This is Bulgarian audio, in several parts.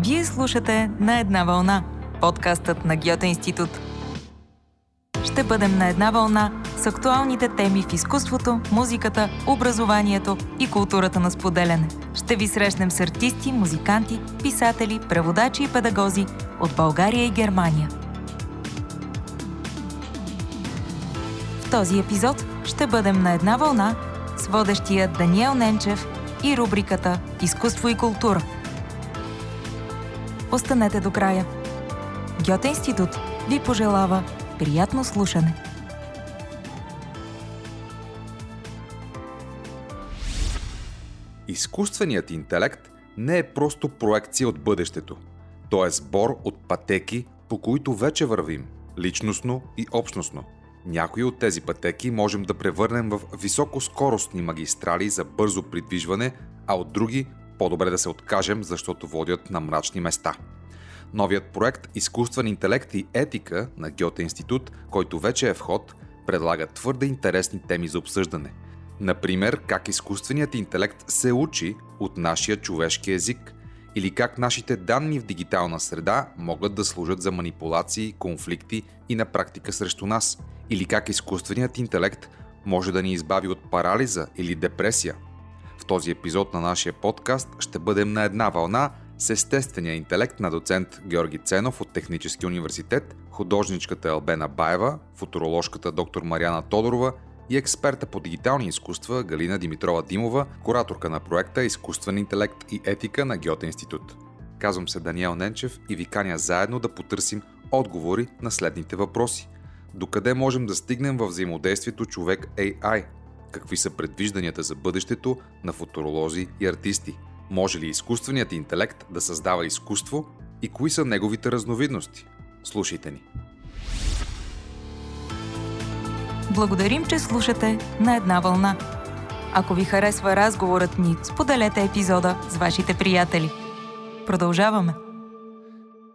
Вие слушате На една вълна, подкастът на Гьоте институт. Ще бъдем на една вълна с актуалните теми в изкуството, музиката, образованието и културата на споделяне. Ще ви срещнем с артисти, музиканти, писатели, преводачи и педагози от България и Германия. В този епизод ще бъдем на една вълна с водещия Даниел Ненчев и рубриката Изкуство и култура. Останете до края. Гьоте институт ви пожелава приятно слушане. Изкуственият интелект не е просто проекция от бъдещето. То е сбор от пътеки, по които вече вървим – личностно и общностно. Някои от тези пътеки можем да превърнем в високоскоростни магистрали за бързо придвижване, а от други по-добре да се откажем, защото водят на мрачни места. Новият проект Изкуствен интелект и етика на Гьоте институт, който вече е в ход, предлага твърде интересни теми за обсъждане – Например, как изкуственият интелект се учи от нашия човешки език или как нашите данни в дигитална среда могат да служат за манипулации, конфликти и на практика срещу нас, или как изкуственият интелект може да ни избави от парализа или депресия. Този епизод на нашия подкаст ще бъдем на една вълна с естествения интелект на доцент Георги Ценов от Технически университет, художничката Албена Баева, футуроложката доктор Марияна Тодорова и експерта по дигитални изкуства Галина Димитрова Димова, кураторка на проекта Изкуствен интелект и етика на Гьоте институт. Казвам се Даниел Ненчев и ви каня заедно да потърсим отговори на следните въпроси. Докъде можем да стигнем във взаимодействието човек-AI? Какви са предвижданията за бъдещето на футуролози и артисти? Може ли изкуственият интелект да създава изкуство и кои са неговите разновидности? Слушайте ни! Благодарим, че слушате на една вълна. Ако ви харесва разговорът ни, споделете епизода с вашите приятели. Продължаваме.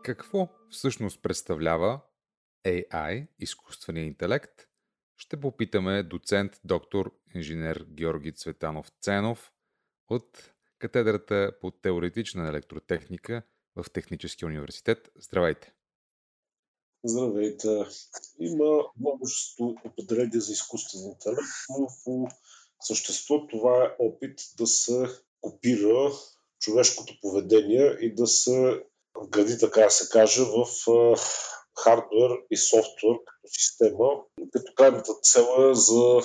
Какво всъщност представлява AI, изкуствения интелект? Ще попитаме доцент доктор инженер Георги Цветанов Ценов от катедрата по теоретична електротехника в Техническия университет. Здравейте! Здравейте! Има множество определения за изкуствен интелект, но по същество това е опит да се копира човешкото поведение и да се вгради, така да се каже, в хардвер и софтуер като система, като крайната цел е за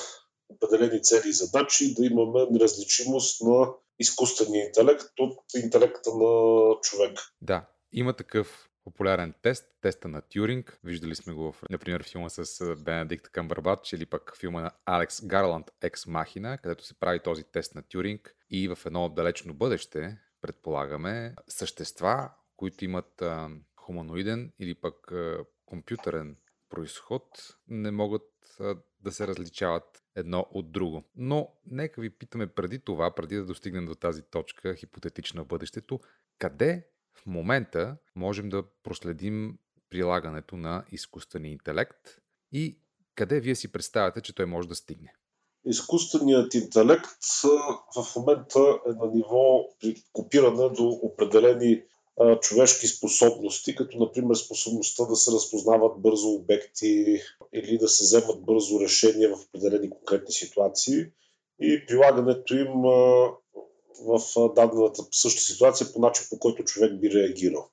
определени цели и задачи да имаме неразличимост на изкуствения интелект от интелекта на човек. Да, има такъв популярен тест, теста на Тюринг. Виждали сме го в, например, филма с Бенедикт Камбърбач или пък филма на Алекс Гарланд Екс Махина, където се прави този тест на Тюринг и в едно далечно бъдеще, предполагаме, същества, които имат хуманоиден или пък компютърен происход, не могат да се различават едно от друго. Но нека ви питаме преди това, преди да достигнем до тази точка, хипотетична в бъдещето, къде в момента можем да проследим прилагането на изкуствения интелект и къде вие си представяте, че той може да стигне? Изкуственият интелект в момента е на ниво при копиране до определени човешки способности, като например способността да се разпознават бързо обекти или да се вземат бързо решения в определени конкретни ситуации и прилагането им в дадената същата ситуация по начин, по който човек би реагирал.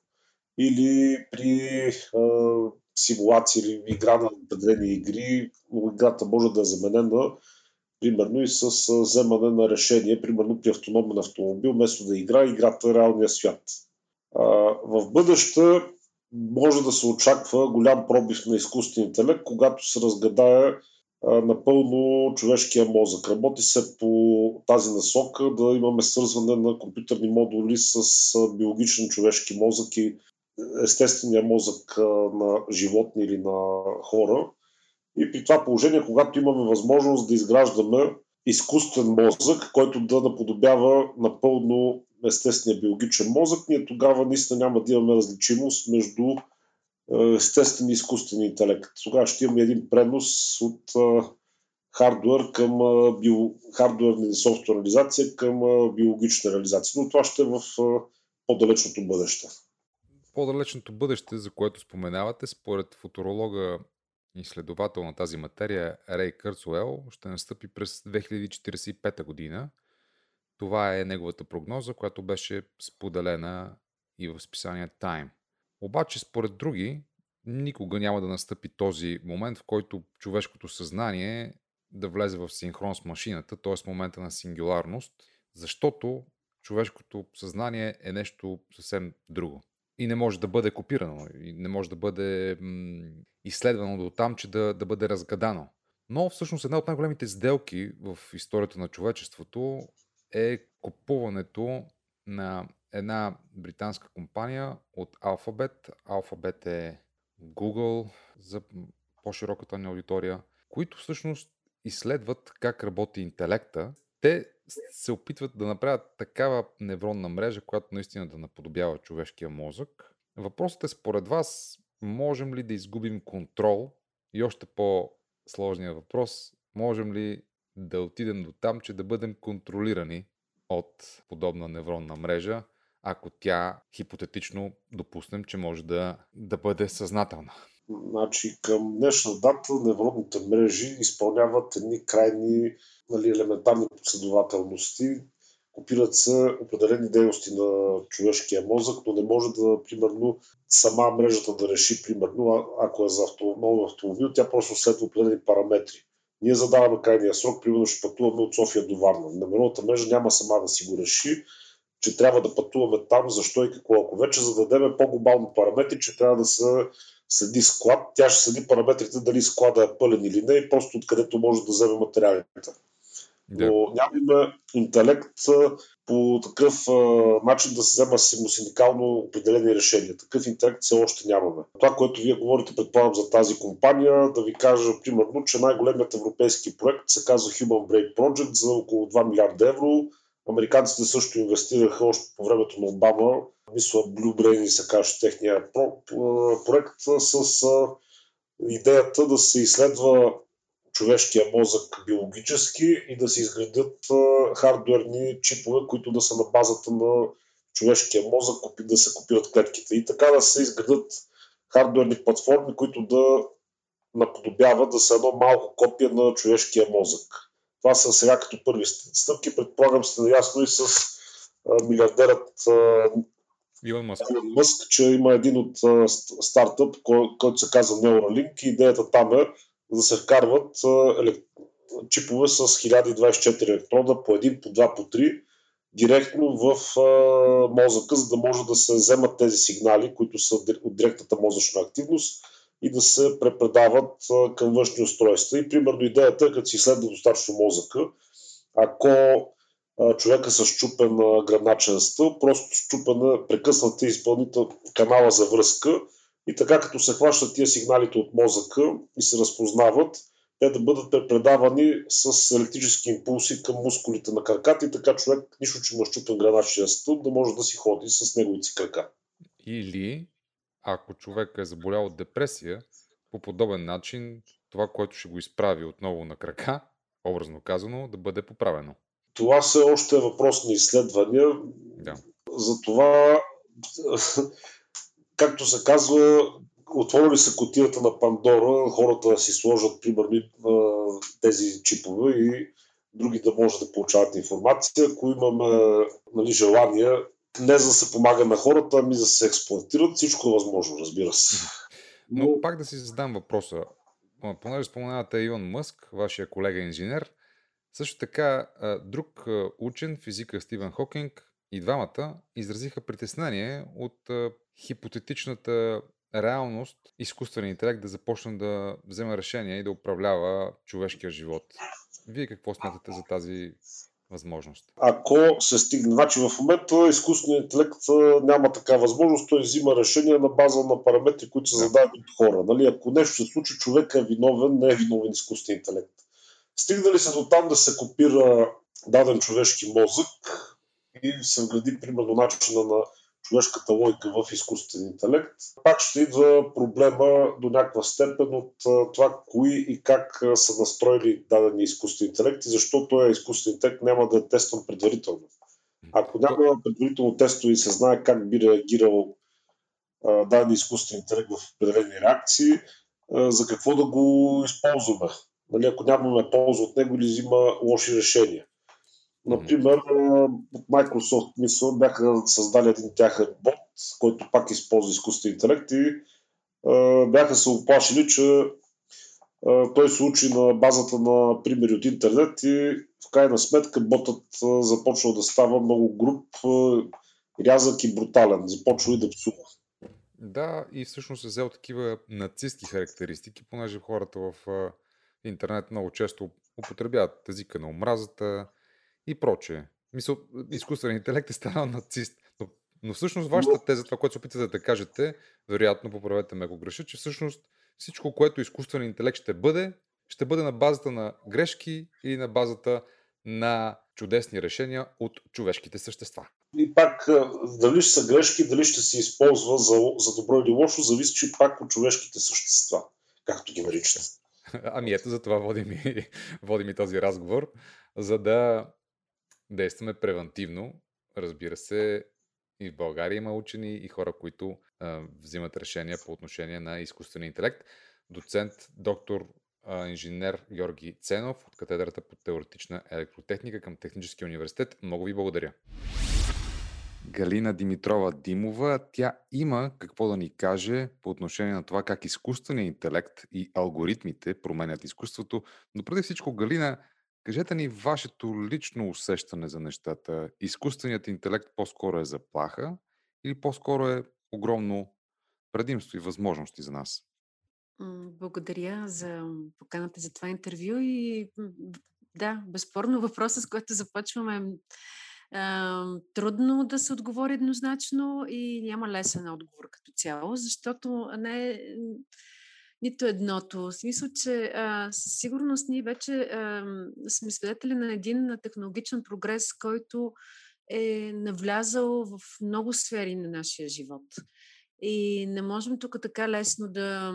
Или при а, симулация или игра на определени игри, играта може да е заменена примерно и с вземане на решение, примерно при автономен автомобил, вместо да игра, играта е реалния свят. В бъдеще може да се очаква голям пробив на изкуствен интелект, когато се разгадае напълно човешкия мозък. Работи се по тази насока да имаме свързване на компютърни модули с биологичен човешки мозък и естествения мозък на животни или на хора. И при това положение, когато имаме възможност да изграждаме изкуствен мозък, който да наподобява напълно естествения биологичен мозък, ние тогава наистина няма да имаме различимост между е, естествен и изкуствен интелект. Тогава ще имаме един пренос от хардвер към био, хардуерна или софтуерализация към биологична реализация. Но това ще е в по-далечното бъдеще. по-далечното бъдеще, за което споменавате, според футуролога и изследовател на тази материя Рей Кърцуел, ще настъпи през 2045 година. Това е неговата прогноза, която беше споделена и в списание Time. Обаче, според други, никога няма да настъпи този момент, в който човешкото съзнание да влезе в синхрон с машината, т.е. момента на сингуларност, защото човешкото съзнание е нещо съвсем друго. И не може да бъде копирано, и не може да бъде изследвано до там, че да, да бъде разгадано. Но всъщност една от най-големите сделки в историята на човечеството е купуването на една британска компания от Alphabet. Alphabet е Google за по-широката ни аудитория, които всъщност изследват как работи интелекта. Те се опитват да направят такава невронна мрежа, която наистина да наподобява човешкия мозък. Въпросът е според вас, можем ли да изгубим контрол и още по-сложния въпрос, можем ли да отидем до там, че да бъдем контролирани от подобна невронна мрежа, ако тя хипотетично допуснем, че може да, да бъде съзнателна. Значи към днешна дата невронните мрежи изпълняват едни крайни нали, елементарни последователности, копират се определени дейности на човешкия мозък, но не може да, примерно, сама мрежата да реши, примерно, ако е за нов автомобил, тя просто следва определени параметри. Ние задаваме крайния срок, примерно ще пътуваме от София до Варна. Невронната мрежа няма сама да си го реши, че трябва да пътуваме там, защо и какво. Ако вече зададеме по-глобални параметри, че трябва да се следи склад, тя ще следи параметрите дали склада е пълен или не и просто откъдето може да вземе материалите. Да. Но нямаме интелект по такъв начин да се взема самосиндикално определени решения. Такъв интелект все още нямаме. Това, което вие говорите, предполагам, за тази компания, да ви кажа, примерно, че най-големият европейски проект се казва Human Brain Project за около 2 милиарда евро Американците също инвестираха още по времето на Обама, мисля Blue Brain се каже техния проект с идеята да се изследва човешкия мозък биологически и да се изградят хардуерни чипове, които да са на базата на човешкия мозък, да се копират клетките. И така да се изградат хардуерни платформи, които да наподобяват да са едно малко копия на човешкия мозък. Това са сега като първи стъпки. Предполагам сте наясно и с милиардерът Илон Мъск. Мъск, че има един от стартъп, кой, който се казва Neuralink и идеята там е да се вкарват чипове с 1024 електрода, по един, по два, по три, директно в мозъка, за да може да се вземат тези сигнали, които са от директната мозъчна активност и да се препредават към външни устройства. И примерно идеята е, като си изследва достатъчно мозъка, ако човека с щупен гръбначен стълб, просто щупена, прекъсната изпълнител канала за връзка и така като се хващат тия сигналите от мозъка и се разпознават, те да бъдат препредавани с електрически импулси към мускулите на краката и така човек, нищо, че има щупен граничен стълб, да може да си ходи с неговите си крака. Или ако човек е заболял от депресия, по подобен начин това, което ще го изправи отново на крака, образно казано, да бъде поправено. Това все още е въпрос на изследвания. Да. Затова, както се казва, отворили се котията на Пандора, хората да си сложат, примерно, тези чипове и други да може да получават информация. Ако имаме нали, желание, не за да се помага на хората, ами за да се експлуатират. Всичко е възможно, разбира се. Но, Но пак да си задам въпроса. Понеже споменавате Илон Мъск, вашия колега инженер, също така друг учен, физика Стивен Хокинг и двамата изразиха притеснение от хипотетичната реалност изкуственият интелект да започне да взема решения и да управлява човешкия живот. Вие какво смятате за тази възможност? Ако се стигне. Значи в момента изкуственият интелект няма така възможност, той взима решения на база на параметри, които се задават от хора. Нали? Ако нещо се случи, човек е виновен, не е виновен изкуственият интелект. Стигнали се до там да се копира даден човешки мозък и се вгради примерно начина на човешката логика в изкуствен интелект, пак ще идва проблема до някаква степен от това кои и как са настроили дадени изкуствен интелект и защо този изкуствен интелект няма да е тестван предварително. Ако няма предварително тестове и се знае как би реагирал даден изкуствен интелект в определени реакции, за какво да го използваме. Нали, ако нямаме полза от него или взима лоши решения. Например, от Microsoft мисъл бяха създали един тяхен бот, който пак използва изкуствен интелект и бяха се оплашили, че той се учи на базата на примери от интернет и в крайна сметка ботът започва да става много груб, рязък и брутален. Започва и да псува. Да, и всъщност е взел такива нацистски характеристики, понеже хората в интернет много често употребяват езика на омразата и прочее. Мисъл, изкуственият интелект е станал нацист. Но, но всъщност вашата теза, това, което се опитате да кажете, вероятно, поправете ме ако греша, че всъщност всичко, което изкуствен интелект ще бъде, ще бъде на базата на грешки или на базата на чудесни решения от човешките същества. И пак, дали ще са грешки, дали ще се използва за, за добро или лошо, зависи пак от човешките същества, както ги наричат. Ами ето за това водим и, водим и този разговор, за да действаме превентивно. Разбира се, и в България има учени и хора, които а, взимат решения по отношение на изкуствения интелект. Доцент, доктор, а, инженер Георги Ценов от катедрата по теоретична електротехника към Техническия университет. Много ви благодаря. Галина Димитрова Димова, тя има какво да ни каже по отношение на това как изкуственият интелект и алгоритмите променят изкуството. Но преди всичко, Галина, Кажете ни вашето лично усещане за нещата. Изкуственият интелект по-скоро е заплаха или по-скоро е огромно предимство и възможности за нас? Благодаря за поканата за това интервю и да, безспорно въпросът, с който започваме е трудно да се отговори еднозначно и няма лесен отговор като цяло, защото не нито едното. В смисъл, че а, със сигурност ние вече а, сме свидетели на един технологичен прогрес, който е навлязал в много сфери на нашия живот. И не можем тук така лесно да,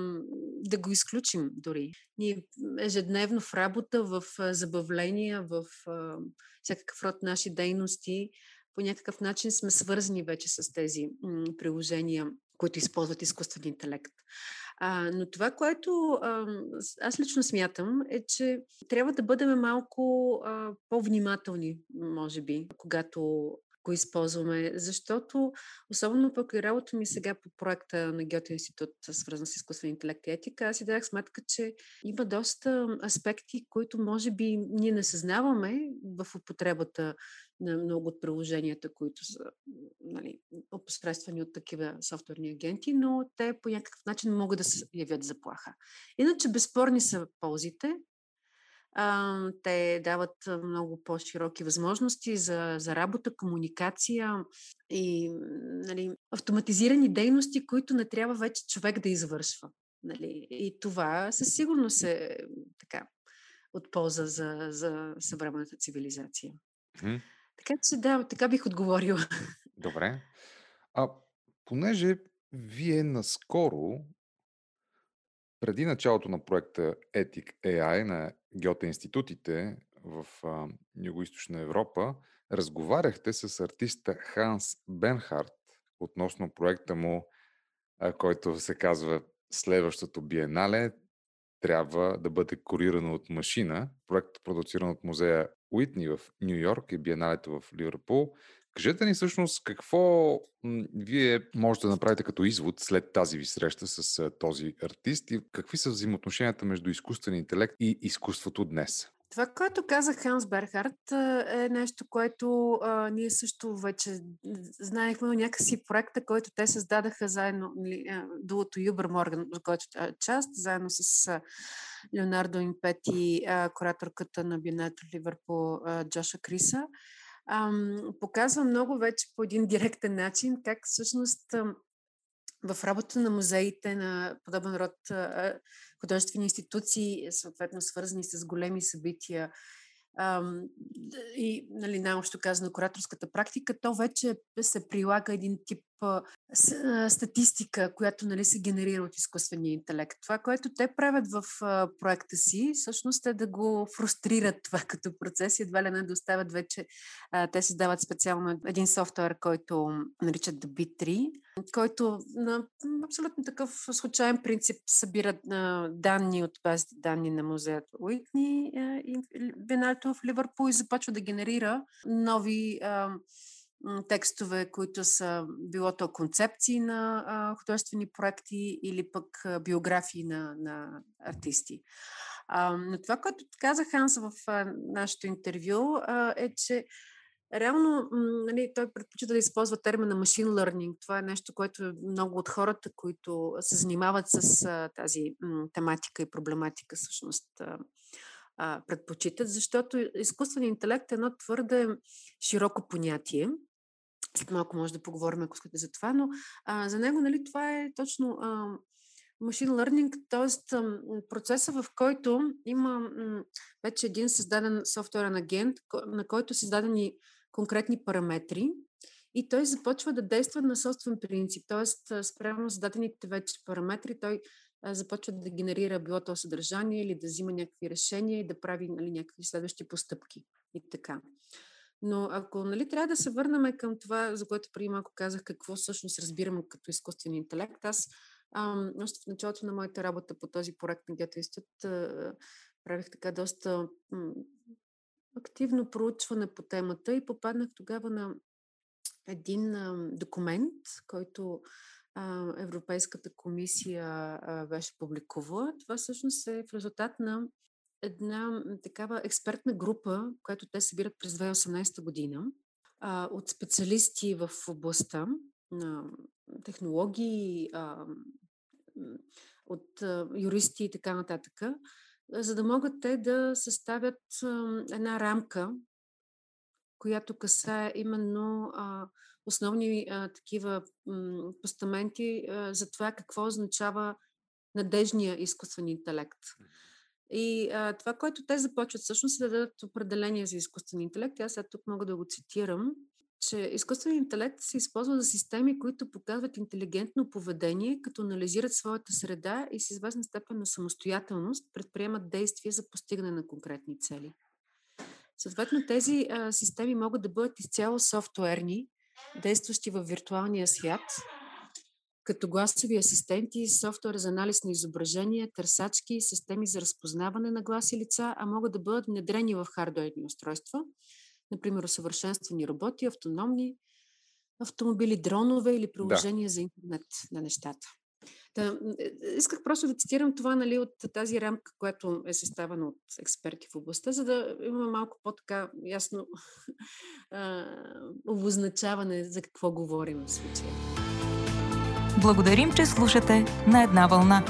да го изключим дори. Ние ежедневно в работа, в забавления, в а, всякакъв род наши дейности, по някакъв начин сме свързани вече с тези м, приложения, които използват изкуствен интелект. А, но това, което аз лично смятам, е, че трябва да бъдем малко а, по-внимателни, може би, когато го използваме, защото особено пък и работа ми сега по проекта на Гьоте институт, свързан с изкуствен интелект и етика, аз си дадах сметка, че има доста аспекти, които може би ние не съзнаваме в употребата на много от приложенията, които са нали, опосредствани от такива софтуерни агенти, но те по някакъв начин могат да се явят заплаха. Иначе безспорни са ползите, а, те дават много по-широки възможности за, за работа, комуникация и нали, автоматизирани дейности, които не трябва вече човек да извършва. Нали. И това със сигурност е така от полза за, за съвременната цивилизация. Mm. Така че да, така бих отговорила. Добре. А понеже вие наскоро преди началото на проекта Ethic AI на Гьоте институтите в а, Юго-Источна Европа, разговаряхте с артиста Ханс Бенхарт относно проекта му, който се казва Следващото биенале трябва да бъде курирано от машина. Проект продуциран от музея Уитни в Нью Йорк и биеналето в Ливърпул. Кажете ни всъщност какво вие можете да направите като извод след тази ви среща с а, този артист и какви са взаимоотношенията между изкуствен интелект и изкуството днес? Това, което каза Ханс Берхард, е нещо, което а, ние също вече знаехме, но някакси проекта, който те създадаха заедно, нали, дулото Юбер Морган, от който е част, заедно с а, Леонардо Импети, а, кураторката на Бинето Ливърпул Джоша Криса ам, показва много вече по един директен начин как всъщност ам, в работа на музеите, на подобен род а, художествени институции, съответно свързани с големи събития, и нали, най-общо казано кураторската практика, то вече се прилага един тип статистика, която нали, се генерира от изкуствения интелект. Това, което те правят в проекта си, всъщност е да го фрустрират това като процес и едва ли не да оставят вече. Те създават специално един софтуер, който наричат The B3. който на абсолютно такъв случайен принцип събира данни от базите данни на музеят Уитни и Бенальто в Ливърпул и започва да генерира нови текстове, които са било то концепции на художествени проекти или пък биографии на, на артисти. А, но това, което каза Ханс в а, нашето интервю, а, е, че реално нали, той предпочита да използва термина machine learning. Това е нещо, което много от хората, които се занимават с а, тази м, тематика и проблематика, всъщност предпочитат, защото изкуственият интелект е едно твърде широко понятие след малко може да поговорим, ако искате за това, но а, за него нали, това е точно а, machine learning, т.е. процеса, в който има м, вече един създаден софтуерен агент, на който са създадени конкретни параметри и той започва да действа на собствен принцип, т.е. спрямо зададените вече параметри, той започва да генерира било то съдържание или да взима някакви решения и да прави нали, някакви следващи постъпки и така. Но ако нали, трябва да се върнем към това, за което преди малко казах, какво всъщност разбирам като изкуствен интелект, аз ам, още в началото на моята работа по този проект на Гето правих така доста м- активно проучване по темата и попаднах тогава на един а, документ, който а, Европейската комисия а, беше публикувала. Това всъщност е в резултат на една такава експертна група, която те събират през 2018 година, а, от специалисти в областта на технологии, а, от а, юристи и така нататък, за да могат те да съставят а, една рамка, която касае именно а, основни а, такива м, постаменти а, за това какво означава надежния изкуствен интелект. И а, това, което те започват всъщност е да дадат определение за изкуствен интелект. Аз сега тук мога да го цитирам, че изкуственият интелект се използва за системи, които показват интелигентно поведение, като анализират своята среда и с известна степен на самостоятелност предприемат действия за постигане на конкретни цели. Съответно, тези а, системи могат да бъдат изцяло софтуерни, действащи в виртуалния свят, като гласови асистенти, софтуер за анализ на изображения, търсачки, системи за разпознаване на гласи лица, а могат да бъдат внедрени в хардуерни устройства, например усъвършенствани роботи, автономни автомобили, дронове или приложения да. за интернет на нещата. Да, е, исках просто да цитирам това нали, от тази рамка, която е съставена от експерти в областта, за да имаме малко по-така ясно обозначаване за какво говорим в случая. Благодарим, че слушате на една вълна.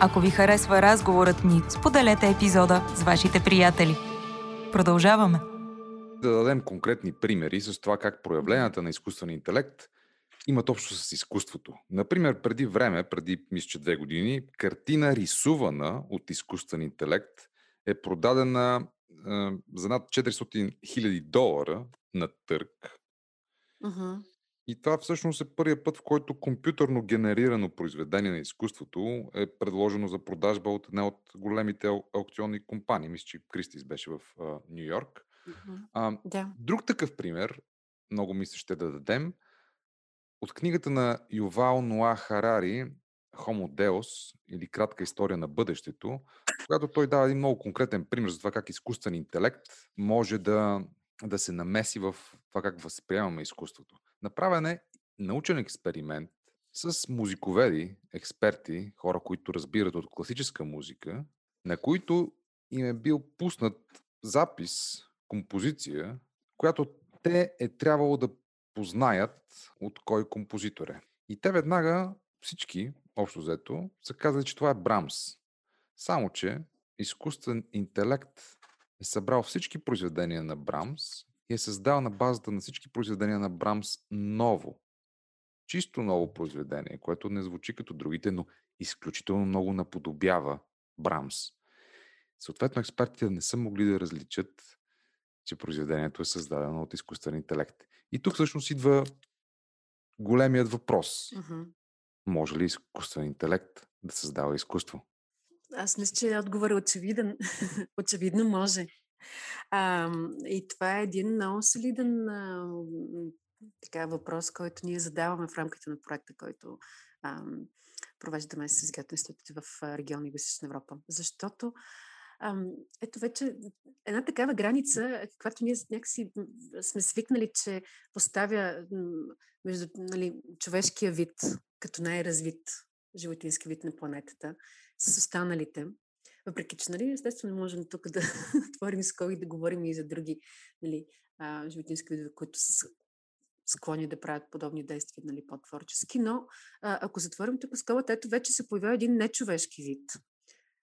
Ако ви харесва разговорът ни, споделете епизода с вашите приятели. Продължаваме. Да дадем конкретни примери с това как проявленията на изкуствен интелект имат общо с изкуството. Например, преди време, преди мисля, че две години, картина рисувана от изкуствен интелект е продадена е, за над 400 000 долара на търг. Uh-huh. И това всъщност е първият път, в който компютърно генерирано произведение на изкуството е предложено за продажба от една от големите аукционни компании. Мисля, че Кристис беше в Нью Йорк. Да. Друг такъв пример, много мисля ще да дадем, от книгата на Ювал Ноа Харари Homo Deus или кратка история на бъдещето, когато той дава един много конкретен пример за това как изкуствен интелект може да, да се намеси в това как възприемаме изкуството. Направен е научен експеримент с музиковеди, експерти, хора, които разбират от класическа музика, на които им е бил пуснат запис, композиция, която те е трябвало да познаят от кой композитор е. И те веднага всички, общо взето, са казали, че това е Брамс. Само, че изкуствен интелект е събрал всички произведения на Брамс и е създал на базата на всички произведения на Брамс ново, чисто ново произведение, което не звучи като другите, но изключително много наподобява Брамс. Съответно, експертите не са могли да различат, че произведението е създадено от изкуствен интелект. И тук всъщност идва големият въпрос. Uh-huh. Може ли изкуствен интелект да създава изкуство? Аз мисля, че отговор е очевиден. Очевидно може. А, и това е един много солиден а, така въпрос, който ние задаваме в рамките на проекта, който ам, провеждаме с Изграден институт в региона Юго-Источна Европа. Защото ето вече една такава граница, каквато ние някакси сме свикнали, че поставя между нали, човешкия вид като най-развит животински вид на планетата с останалите. Въпреки, че, нали, естествено, можем тук да отворим скоби да говорим и за други нали, животински видове, които са склонни да правят подобни действия, нали, по-творчески. Но а, ако затворим тук скобата, ето вече се появява един нечовешки вид,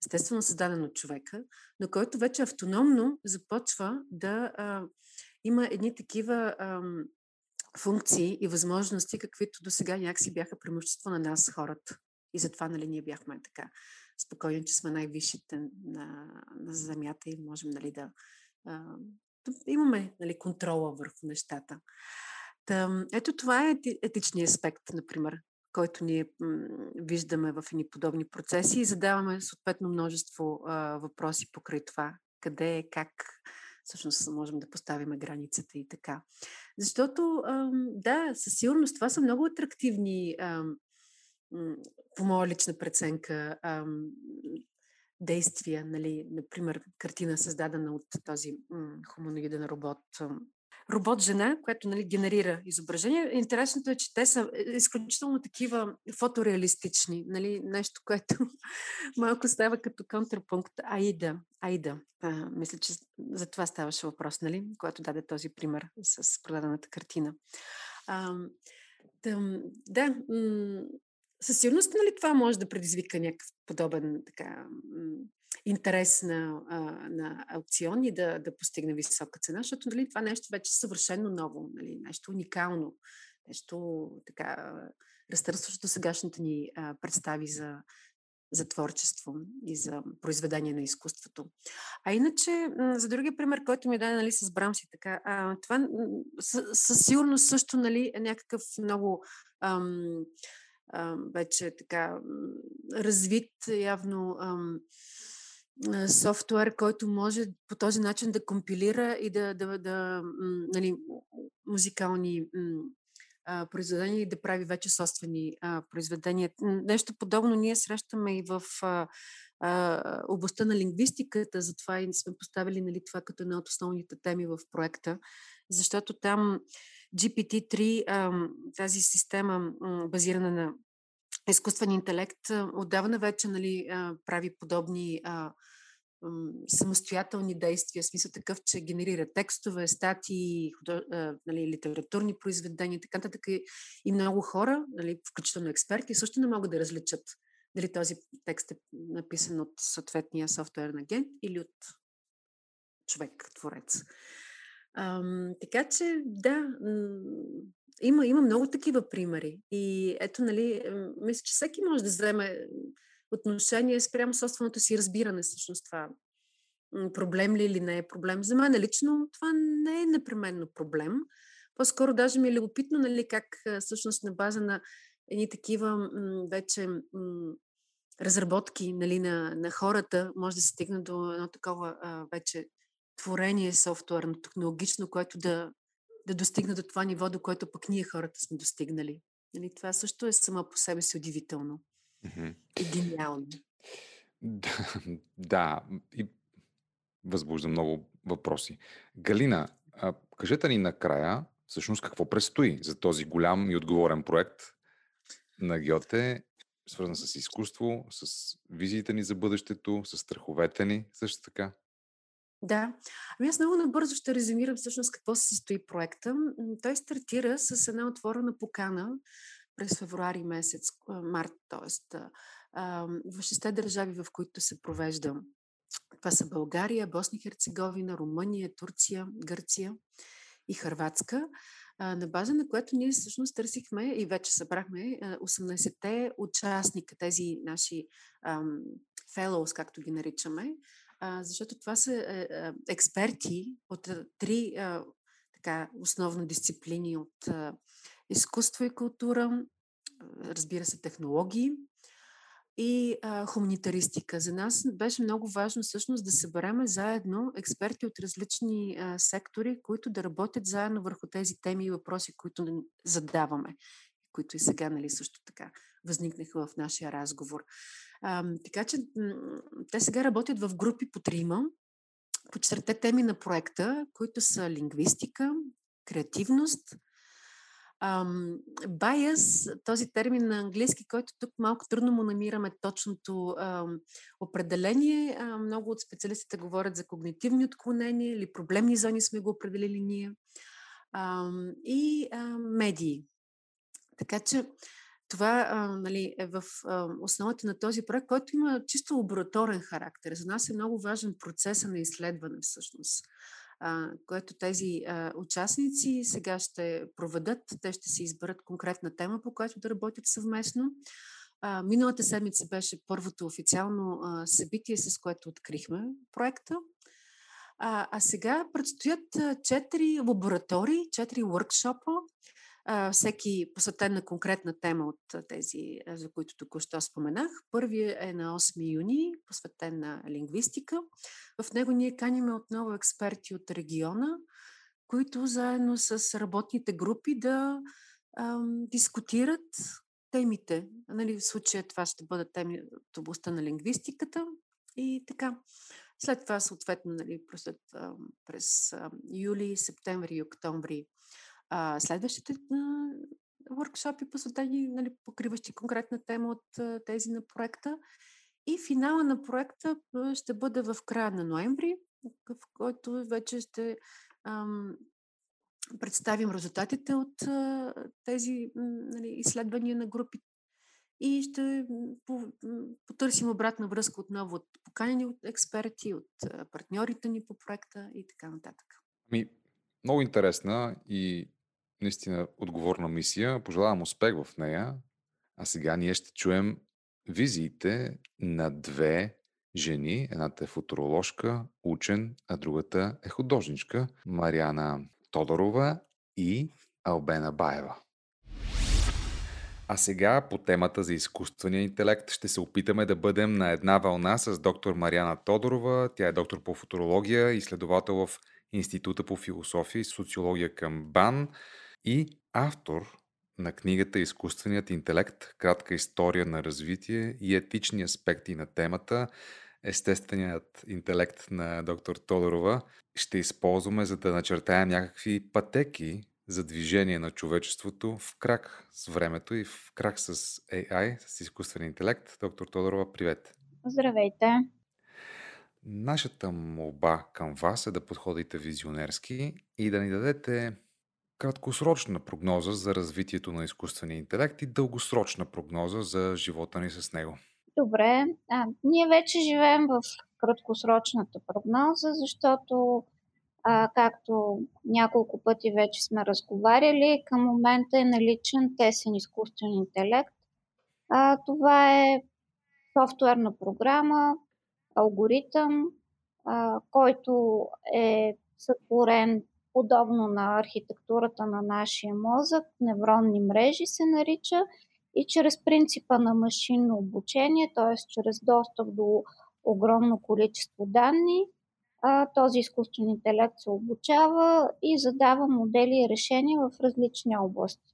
естествено създаден от човека, но който вече автономно започва да а, има едни такива а, функции и възможности, каквито до сега някакси бяха преимущество на нас, хората. И затова нали, ние бяхме така спокойни, че сме най-висшите на, на Земята и можем нали, да, а, да имаме нали, контрола върху нещата. Та, ето това е етичният аспект, например, който ние м- виждаме в едни подобни процеси и задаваме съответно множество а, въпроси покрай това. Къде, как всъщност можем да поставим границата и така. Защото, а, да, със сигурност това са много атрактивни, а, по моя лична преценка, действия, нали, например, картина създадена от този хуманоиден робот робот-жена, която нали, генерира изображения. Интересното е, че те са е, изключително такива фотореалистични. Нали, нещо, което малко става като контрапункт. Аида. Аида. А, мисля, че за това ставаше въпрос, нали, когато даде този пример с продадената картина. А, да, да м- със сигурност нали, това може да предизвика някакъв подобен така, интерес на, на аукцион и да, да постигне висока цена, защото нали, това нещо вече е съвършено ново, нали, нещо уникално, нещо така разтърсващо сегашните ни а, представи за, за творчество и за произведение на изкуството. А иначе, за другия пример, който ми даде нали, с Брамс така, а, това със сигурност също нали, е някакъв много ам, вече така развит, явно софтуер, който може по този начин да компилира и да, да, да нали, музикални произведения и да прави вече собствени а, произведения. Нещо подобно ние срещаме и в областта на лингвистиката, затова и сме поставили нали, това като една от основните теми в проекта, защото там GPT-3, а, тази система базирана на изкуствен интелект, отдавна вече нали, прави подобни самостоятелни действия, в смисъл такъв, че генерира текстове, статии, нали, литературни произведения, така нататък. И много хора, нали, включително експерти, също не могат да различат дали този текст е написан от съответния софтуерен агент или от човек-творец. така че, да, има, има много такива примери. И ето, нали, мисля, че всеки може да вземе отношение спрямо собственото си разбиране, всъщност това проблем ли или не е проблем. За мен лично това не е непременно проблем. По-скоро даже ми е любопитно, нали, как всъщност на база на едни такива вече разработки нали, на, на хората може да се стигне до едно такова а, вече творение софтуерно, технологично, което да, да достигне до това ниво, до което пък ние хората сме достигнали. Нали, това също е само по себе си удивително mm-hmm. и гениално. Да, да, и възбужда много въпроси. Галина, а, кажете ни накрая, всъщност какво предстои за този голям и отговорен проект на Гьоте, свързан с изкуство, с визиите ни за бъдещето, с страховете ни също така? Да. Ами аз много набързо ще резюмирам всъщност какво се състои проекта. Той стартира с една отворена покана през февруари месец, март, т.е. в шесте държави, в които се провежда. Това са България, Босния и Херцеговина, Румъния, Турция, Гърция и Хърватска, на база на което ние всъщност търсихме и вече събрахме 18-те участника, тези наши fellows, както ги наричаме, защото това са е, експерти от три а, така, основни дисциплини от изкуство и култура, разбира се, технологии, и хуманитаристика. За нас беше много важно всъщност да събереме заедно експерти от различни сектори, които да работят заедно върху тези теми и въпроси, които задаваме, които и сега нали, също така възникнаха в нашия разговор. А, така че те сега работят в групи по трима, по четирите теми на проекта, които са лингвистика, креативност, Байас, този термин на английски, който тук малко трудно му намираме точното ам, определение. А, много от специалистите говорят за когнитивни отклонения или проблемни зони сме го определили ние. Ам, и а, медии. Така че това а, нали, е в а, основата на този проект, който има чисто лабораторен характер. За нас е много важен процеса на изследване всъщност което тези а, участници сега ще проведат. Те ще си изберат конкретна тема, по която да работят съвместно. А, миналата седмица беше първото официално а, събитие, с което открихме проекта. А, а сега предстоят четири лаборатории, четири workshop всеки посветен на конкретна тема от тези, за които току-що споменах. Първият е на 8 юни, посветен на лингвистика. В него ние каниме отново експерти от региона, които заедно с работните групи да ам, дискутират темите. Нали, в случая това ще бъдат теми от областта на лингвистиката и така. След това, съответно, нали, през, през юли, септември и октомври а, следващите а, workshopи, посветени, нали, покриващи конкретна тема от а, тези на проекта. И финала на проекта ще бъде в края на ноември, в който вече ще ам, представим резултатите от а, тези нали, изследвания на групи и ще по, потърсим обратна връзка отново от поканени от експерти, от партньорите ни по проекта и така нататък. Ми, много интересна и наистина отговорна мисия. Пожелавам успех в нея. А сега ние ще чуем визиите на две жени. Едната е футуроложка, учен, а другата е художничка. Мариана Тодорова и Албена Баева. А сега по темата за изкуствения интелект ще се опитаме да бъдем на една вълна с доктор Мариана Тодорова. Тя е доктор по футурология, изследовател в Института по философия и социология към БАН и автор на книгата Изкуственият интелект Кратка история на развитие и етични аспекти на темата Естественият интелект на доктор Тодорова ще използваме за да начертаем някакви пътеки за движение на човечеството в крак с времето и в крак с AI, с изкуствен интелект. Доктор Тодорова, привет! Здравейте! Нашата молба към вас е да подходите визионерски и да ни дадете краткосрочна прогноза за развитието на изкуствения интелект и дългосрочна прогноза за живота ни с него? Добре. А, ние вече живеем в краткосрочната прогноза, защото, а, както няколко пъти вече сме разговаряли, към момента е наличен тесен изкуствен интелект. А, това е софтуерна програма, алгоритъм, а, който е сътворен подобно на архитектурата на нашия мозък, невронни мрежи се нарича, и чрез принципа на машинно обучение, т.е. чрез достъп до огромно количество данни, този изкуствен интелект се обучава и задава модели и решения в различни области.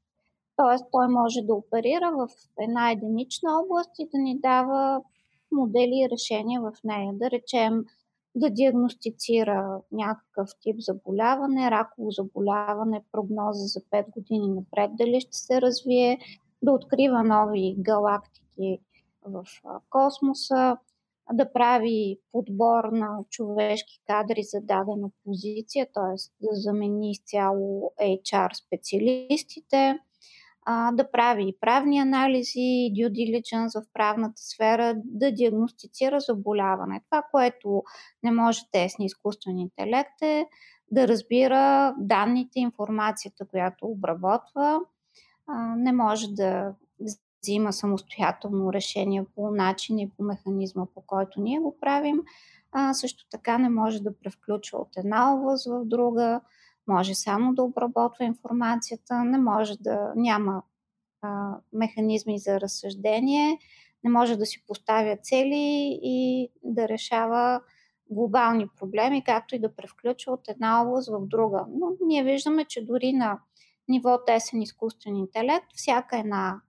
Т.е. той може да оперира в една единична област и да ни дава модели и решения в нея. Да речем, да диагностицира някакъв тип заболяване, раково заболяване, прогноза за 5 години напред, дали ще се развие, да открива нови галактики в космоса, да прави подбор на човешки кадри за дадена позиция, т.е. да замени изцяло HR специалистите, а, да прави и правни анализи, due diligence в правната сфера, да диагностицира заболяване. Това, което не може тесни изкуствен интелект е да разбира данните, информацията, която обработва, а, не може да взима самостоятелно решение по начин и по механизма, по който ние го правим. А, също така не може да превключва от една област в друга, може само да обработва информацията, не може да няма а, механизми за разсъждение, не може да си поставя цели и да решава глобални проблеми, както и да превключва от една област в друга. Но ние виждаме, че дори на ниво тесен изкуствен интелект, всяка една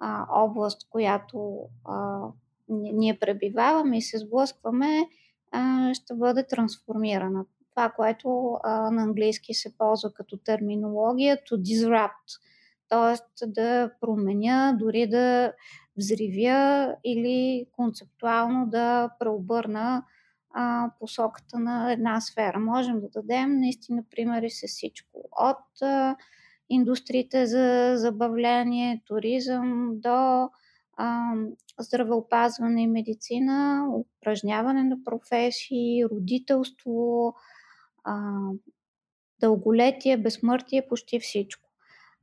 а, област, която а, ние пребиваваме и се сблъскваме, а, ще бъде трансформирана. Това, което а, на английски се ползва като терминология to disrupt, т.е. да променя, дори да взривя или концептуално да преобърна а, посоката на една сфера. Можем да дадем наистина примери с всичко. От а, индустриите за забавление, туризъм до а, здравеопазване и медицина, упражняване на професии, родителство, а, дълголетие, безсмъртие, почти всичко.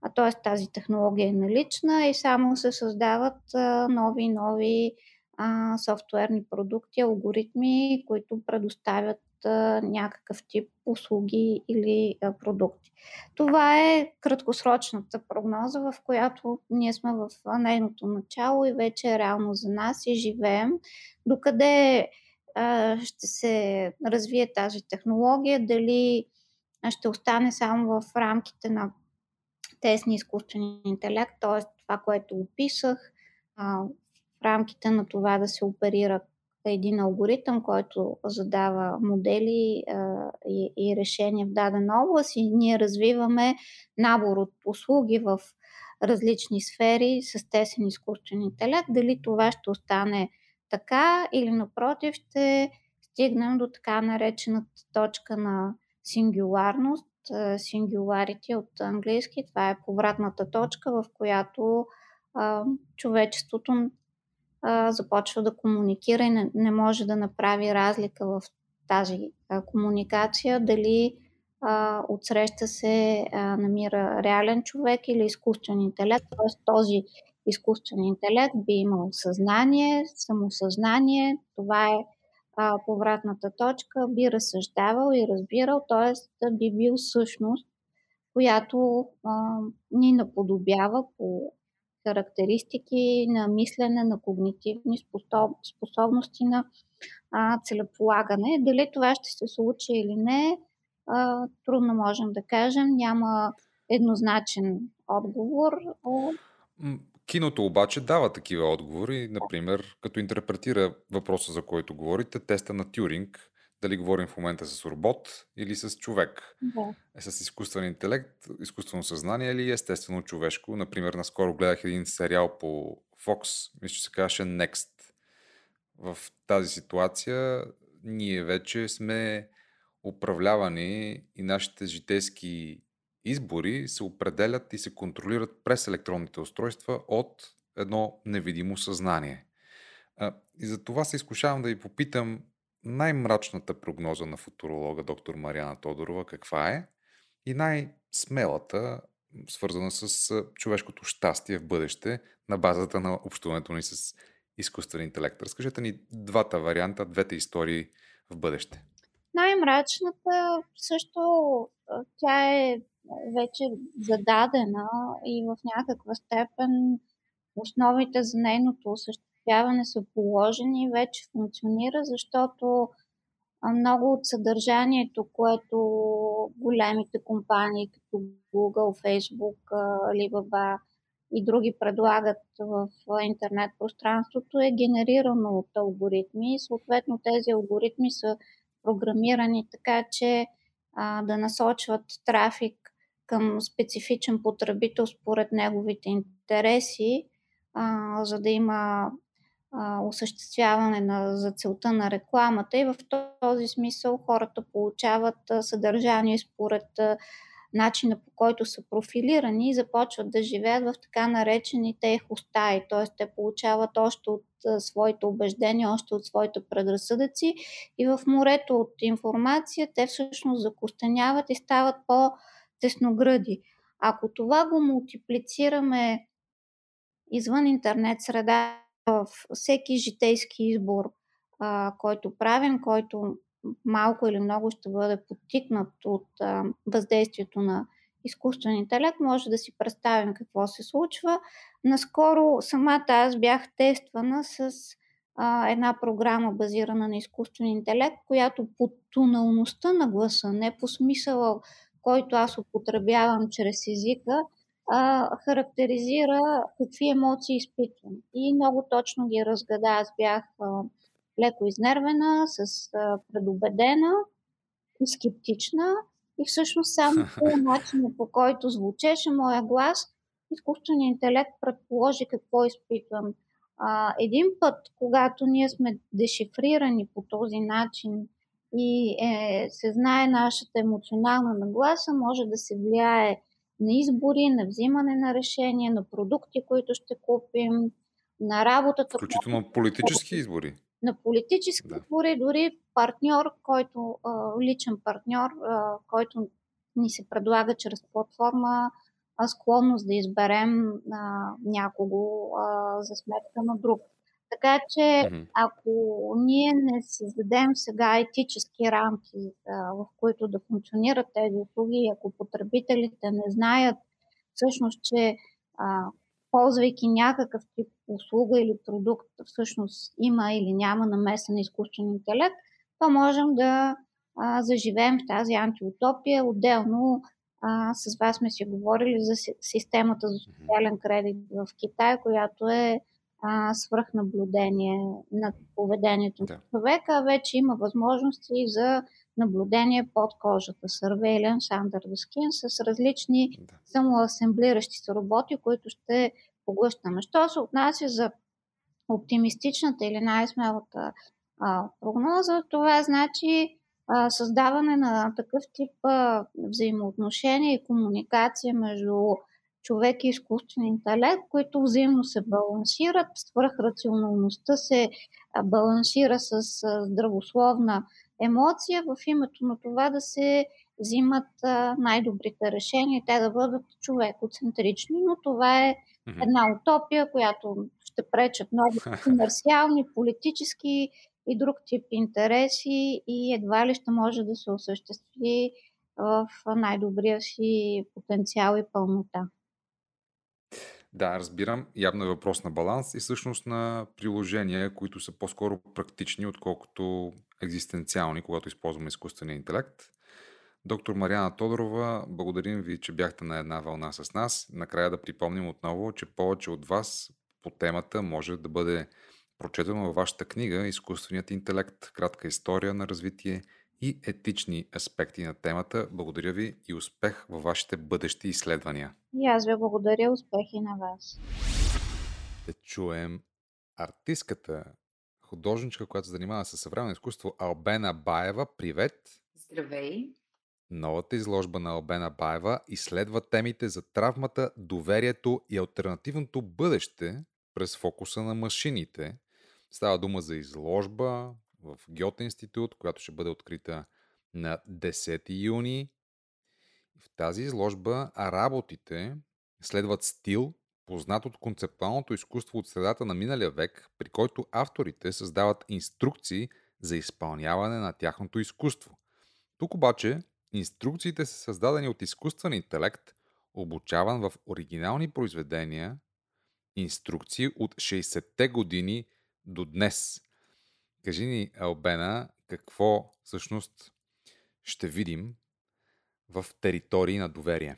А т.е. тази технология е налична и само се създават а, нови и нови а, софтуерни продукти, алгоритми, които предоставят някакъв тип услуги или а, продукти. Това е краткосрочната прогноза, в която ние сме в нейното начало и вече е реално за нас и живеем. Докъде ще се развие тази технология, дали ще остане само в рамките на тесни изкуствен интелект, т.е. това, което описах, в рамките на това да се оперира един алгоритъм, който задава модели и, и решения в дадена област и ние развиваме набор от услуги в различни сфери с тесен изкуствен интелект. Дали това ще остане така или напротив ще стигнем до така наречената точка на сингуларност, singularity от английски. Това е повратната точка, в която а, човечеството а, започва да комуникира и не, не може да направи разлика в тази а, комуникация, дали а, отсреща се а, намира реален човек или изкуствен интелект. Т.е. този изкуствен интелект би имал съзнание, самосъзнание. Това е а, повратната точка, би разсъждавал и разбирал, т.е. би бил същност, която а, ни наподобява по характеристики на мислене, на когнитивни способ, способности на а, целеполагане. Дали това ще се случи или не, а, трудно можем да кажем. Няма еднозначен отговор. Киното обаче дава такива отговори, например, като интерпретира въпроса, за който говорите, теста на Тюринг, дали говорим в момента с робот или с човек. Да. Е с изкуствен интелект, изкуствено съзнание или естествено човешко. Например, наскоро гледах един сериал по Fox, мисля, че се казваше Next. В тази ситуация ние вече сме управлявани и нашите житейски избори се определят и се контролират през електронните устройства от едно невидимо съзнание. И за това се изкушавам да ви попитам най-мрачната прогноза на футуролога доктор Мариана Тодорова каква е и най-смелата, свързана с човешкото щастие в бъдеще на базата на общуването ни с изкуствен интелект. Разкажете ни двата варианта, двете истории в бъдеще. Най-мрачната също тя е вече зададена и в някаква степен основите за нейното осъществяване са положени и вече функционира, защото много от съдържанието, което големите компании като Google, Facebook, Alibaba и други предлагат в интернет пространството е генерирано от алгоритми. И съответно тези алгоритми са програмирани така, че а, да насочват трафик към специфичен потребител според неговите интереси, а, за да има а, осъществяване на, за целта на рекламата. И в този смисъл хората получават съдържание според а, начина по който са профилирани и започват да живеят в така наречените ехостаи, т.е. те получават още от своите убеждения, още от своите предразсъдъци и в морето от информация те всъщност закостеняват и стават по- тесногради. Ако това го мултиплицираме извън интернет среда, в всеки житейски избор, а, който правим, който малко или много ще бъде подтикнат от а, въздействието на изкуствен интелект, може да си представим какво се случва. Наскоро самата аз бях тествана с а, една програма базирана на изкуствен интелект, която по тоналността на гласа, не по смисъла, който аз употребявам чрез езика, а, характеризира какви емоции изпитвам. И много точно ги разгада. Аз бях а, леко изнервена, с а, предубедена скептична. И всъщност само по начина, по който звучеше моя глас, изкуственият интелект предположи какво изпитвам. А, един път, когато ние сме дешифрирани по този начин и е, се знае нашата емоционална нагласа, може да се влияе на избори, на взимане на решения, на продукти, които ще купим, на работата. Включително политически избори. На политически да. избори, дори партньор, който, личен партньор, който ни се предлага чрез платформа, склонност да изберем някого за сметка на друг. Така че, ако ние не създадем сега етически рамки, в които да функционират тези услуги, ако потребителите не знаят всъщност, че а, ползвайки някакъв тип услуга или продукт, всъщност има или няма намеса на изкуствен интелект, то можем да а, заживеем в тази антиутопия. Отделно а, с вас сме си говорили за системата за социален кредит в Китай, която е а, свръхнаблюдение на поведението да. на човека, вече има възможности за наблюдение под кожата, surveillance under the skin, с различни да. самоасемблиращи се роботи, които ще поглъщаме. Що се отнася за оптимистичната или най-смелата а, прогноза, това значи а, създаване на такъв тип а, взаимоотношения и комуникация между човек и изкуствен интелект, които взаимно се балансират. Свръхрационалността се балансира с здравословна емоция в името на това да се взимат най-добрите решения, те да бъдат човекоцентрични, но това е една утопия, която ще пречат много комерциални, политически и друг тип интереси и едва ли ще може да се осъществи в най-добрия си потенциал и пълнота. Да, разбирам. Явно е въпрос на баланс и всъщност на приложения, които са по-скоро практични, отколкото екзистенциални, когато използваме изкуствения интелект. Доктор Мариана Тодорова, благодарим ви, че бяхте на една вълна с нас. Накрая да припомним отново, че повече от вас по темата може да бъде прочетено във вашата книга Изкуственият интелект, кратка история на развитие и етични аспекти на темата. Благодаря ви и успех във вашите бъдещи изследвания. И аз ви благодаря, успехи на вас. Да чуем артистката, художничка, която се занимава с съвременно изкуство Албена Баева. Привет! Здравей! Новата изложба на Албена Баева изследва темите за травмата, доверието и альтернативното бъдеще през фокуса на машините. Става дума за изложба, в Гьоте институт, която ще бъде открита на 10 юни. В тази изложба работите следват стил, познат от концептуалното изкуство от средата на миналия век, при който авторите създават инструкции за изпълняване на тяхното изкуство. Тук обаче инструкциите са създадени от изкуствен интелект, обучаван в оригинални произведения, инструкции от 60-те години до днес. Кажи ни, Албена, какво всъщност ще видим в територии на доверие?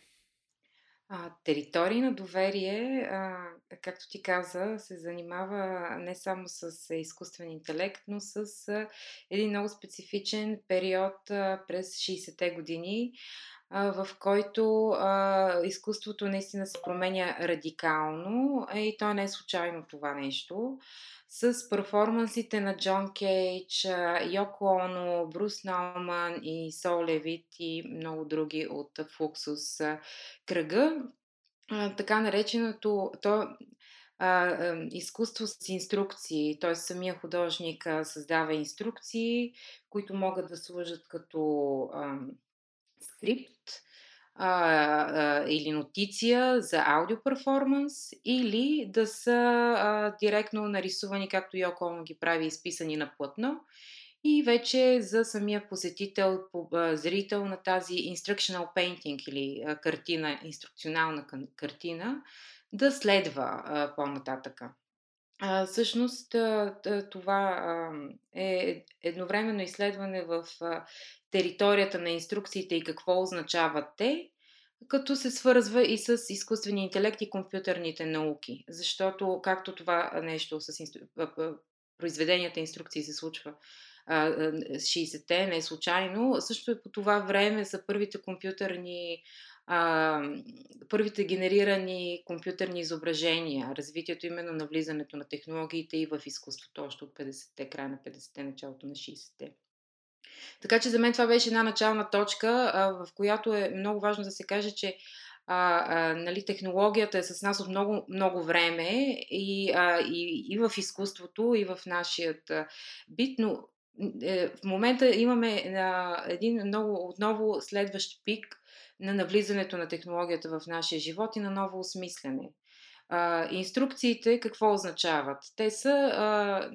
А, територии на доверие, а, както ти каза, се занимава не само с изкуствен интелект, но с а, един много специфичен период а, през 60-те години, а, в който а, изкуството наистина се променя радикално и то не е случайно това нещо с перформансите на Джон Кейдж, Йоко Оно, Брус Науман и Сол Левит и много други от Флуксус кръга. Така нареченото то, изкуство с инструкции, т.е. самия художник създава инструкции, които могат да служат като а, скрипт, а, а, или нотиция за аудиоперформанс, или да са а, директно нарисувани, както Йоко Оно ги прави, изписани на плътно, и вече за самия посетител, зрител на тази instructional painting или картина, инструкционална картина, да следва по-нататъка. А, всъщност това е едновременно изследване в територията на инструкциите и какво означават те, като се свързва и с изкуствения интелект и компютърните науки. Защото както това нещо с инстру... произведенията инструкции се случва 60-те, не случайно, също и по това време са първите компютърни първите генерирани компютърни изображения, развитието именно на влизането на технологиите и в изкуството още от 50-те, края на 50-те, началото на 60-те. Така че за мен това беше една начална точка, а, в която е много важно да се каже, че а, а, нали, технологията е с нас от много, много време и, а, и, и в изкуството, и в нашият бит, но е, в момента имаме а, един много отново следващ пик на навлизането на технологията в нашия живот и на ново осмислене. А, инструкциите какво означават? Те са а,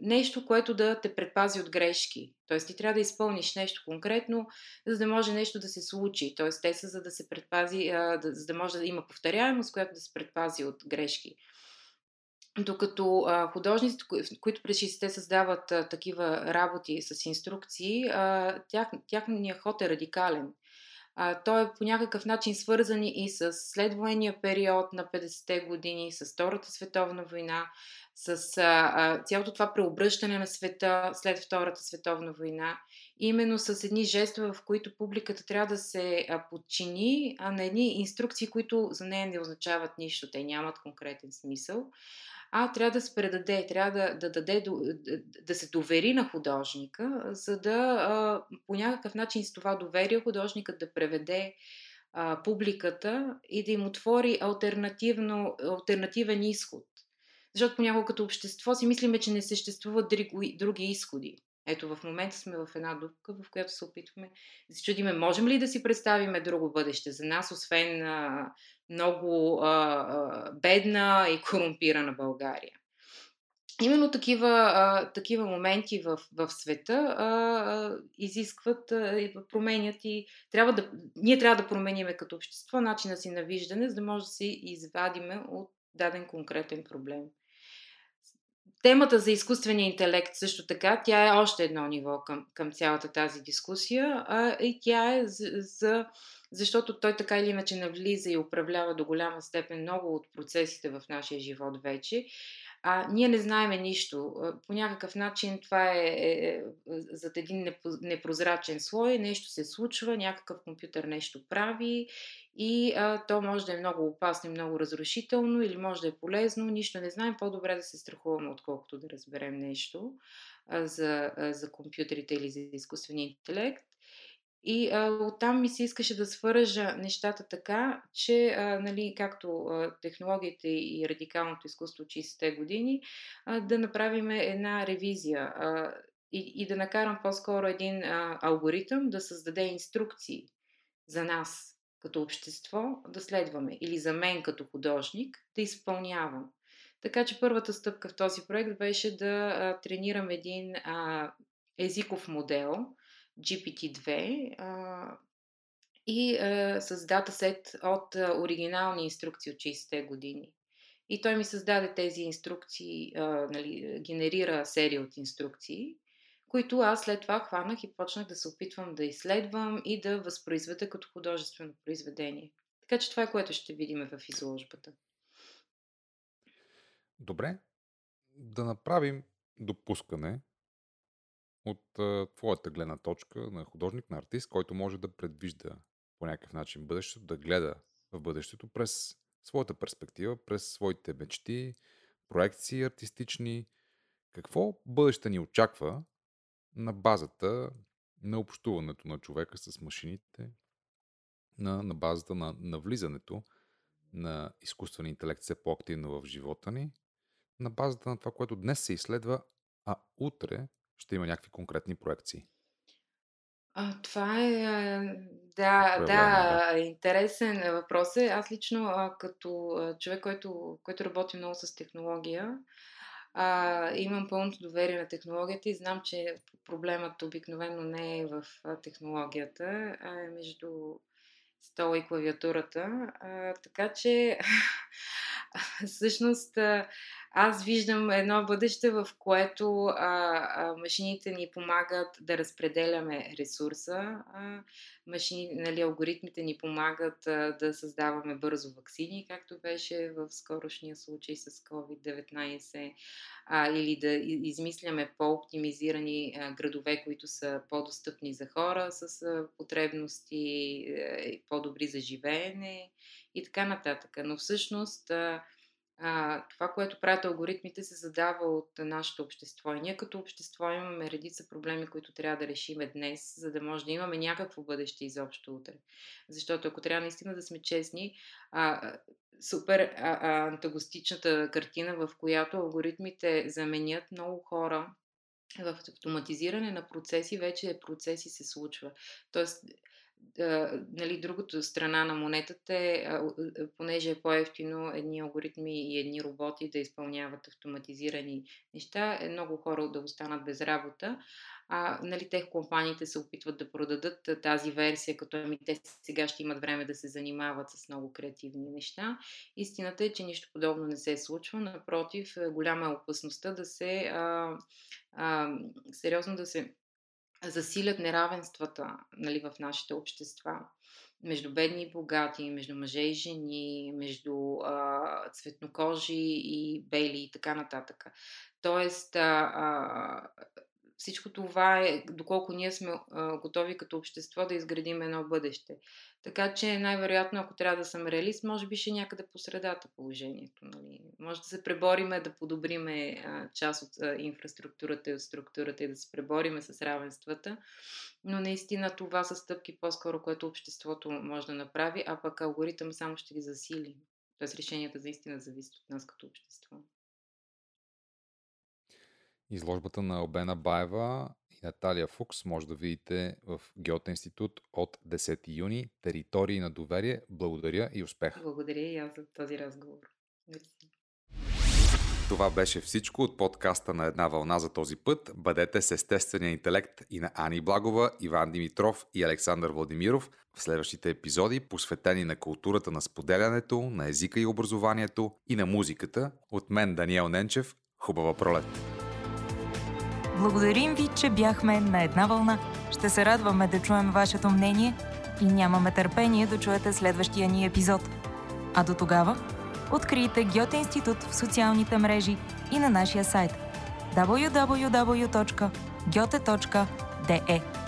нещо, което да те предпази от грешки. Тоест, ти трябва да изпълниш нещо конкретно, за да може нещо да се случи. Тоест, те са за да се предпази, а, да, за да може да има повторяемост, която да се предпази от грешки. Докато а, художниците, които през 60-те създават а, такива работи с инструкции, а, тях, тяхният ход е радикален. А, той е по някакъв начин свързан и с следвоенния период на 50-те години, с Втората световна война, с а, а, цялото това преобръщане на света след Втората световна война, именно с едни жестове, в които публиката трябва да се а, подчини а на едни инструкции, които за нея не означават нищо, те нямат конкретен смисъл а трябва да се предаде, трябва да, да, даде, да, се довери на художника, за да по някакъв начин с това доверие художникът да преведе публиката и да им отвори альтернативен изход. Защото понякога като общество си мислиме, че не съществуват други, други изходи. Ето в момента сме в една дупка, в която се опитваме да се чудиме, можем ли да си представиме друго бъдеще за нас, освен а, много а, а, бедна и корумпирана България. Именно такива, а, такива моменти в, в света а, изискват и променят и трябва да, ние трябва да промениме като общество начина си на виждане, за да може да се извадиме от даден конкретен проблем. Темата за изкуствения интелект също така, тя е още едно ниво към, към цялата тази дискусия а, и тя е за, за защото той така или иначе навлиза и управлява до голяма степен много от процесите в нашия живот вече. А, ние не знаеме нищо. По някакъв начин това е, е, е зад един непрозрачен слой, нещо се случва, някакъв компютър нещо прави и а, то може да е много опасно и много разрушително или може да е полезно, нищо не знаем, по-добре да се страхуваме, отколкото да разберем нещо а, за, а, за компютрите или за изкуствения интелект. И а, оттам ми се искаше да свържа нещата така, че, а, нали, както а, технологиите и радикалното изкуство от 60-те години, а, да направим една ревизия а, и, и да накарам по-скоро един а, алгоритъм да създаде инструкции за нас като общество да следваме или за мен като художник да изпълнявам. Така че първата стъпка в този проект беше да а, тренирам един а, езиков модел, GPT-2 а, и а, с датасет от а, оригинални инструкции от 60-те години. И той ми създаде тези инструкции, а, нали, генерира серия от инструкции, които аз след това хванах и почнах да се опитвам да изследвам и да възпроизведа като художествено произведение. Така че това е което ще видим в изложбата. Добре, да направим допускане от а, твоята гледна точка на художник, на артист, който може да предвижда по някакъв начин бъдещето, да гледа в бъдещето през своята перспектива, през своите мечти, проекции артистични. Какво бъдеще ни очаква на базата на общуването на човека с машините, на, на базата на навлизането на изкуствен интелект все по-активно в живота ни, на базата на това, което днес се изследва, а утре ще има някакви конкретни проекции. А, това е, да, да, да, интересен въпрос е. Аз лично, а, като човек, който, който работи много с технология, а, имам пълното доверие на технологията и знам, че проблемът обикновено не е в технологията, а е между стола и клавиатурата. А, така че, всъщност, аз виждам едно бъдеще, в което а, а, машините ни помагат да разпределяме ресурса. А, машини, нали, алгоритмите ни помагат а, да създаваме бързо вакцини, както беше в скорошния случай с COVID-19, а, или да измисляме по-оптимизирани а, градове, които са по-достъпни за хора с а, потребности, а, по-добри за живеене и така нататък. Но всъщност. А, а, това, което правят алгоритмите, се задава от нашето общество. И ние като общество имаме редица проблеми, които трябва да решиме днес, за да може да имаме някакво бъдеще изобщо утре. Защото ако трябва наистина да сме честни, а, супер а, а, антагостичната картина, в която алгоритмите заменят много хора в автоматизиране на процеси, вече процеси се случва. Тоест, нали, другото страна на монетата е, понеже е по-ефтино едни алгоритми и едни роботи да изпълняват автоматизирани неща, е много хора да останат без работа. А, нали, тех компаниите се опитват да продадат тази версия, като ами те сега ще имат време да се занимават с много креативни неща. Истината е, че нищо подобно не се случва. Напротив, голяма е опасността да се а, а, сериозно да се засилят неравенствата нали, в нашите общества между бедни и богати, между мъже и жени, между а, цветнокожи и бели и така нататък. Тоест, а, а, всичко това е доколко ние сме готови като общество да изградим едно бъдеще. Така че най-вероятно, ако трябва да съм реалист, може би ще някъде по средата положението. Нали? Може да се пребориме да подобриме а, част от а, инфраструктурата и от структурата и да се пребориме с равенствата, но наистина това са стъпки по-скоро, което обществото може да направи, а пък алгоритъм само ще ги засили. Тоест решенията наистина зависят от нас като общество. Изложбата на Обена Баева и Наталия Фукс може да видите в Геота институт от 10 юни. Територии на доверие. Благодаря и успех! Благодаря и аз за този разговор. Мерси. Това беше всичко от подкаста на една вълна за този път. Бъдете с естествения интелект и на Ани Благова, Иван Димитров и Александър Владимиров в следващите епизоди, посветени на културата на споделянето, на езика и образованието и на музиката. От мен Даниел Ненчев. Хубава пролет! Благодарим ви, че бяхме на една вълна. Ще се радваме да чуем вашето мнение и нямаме търпение да чуете следващия ни епизод. А до тогава, открийте Гьоте институт в социалните мрежи и на нашия сайт www.gyote.de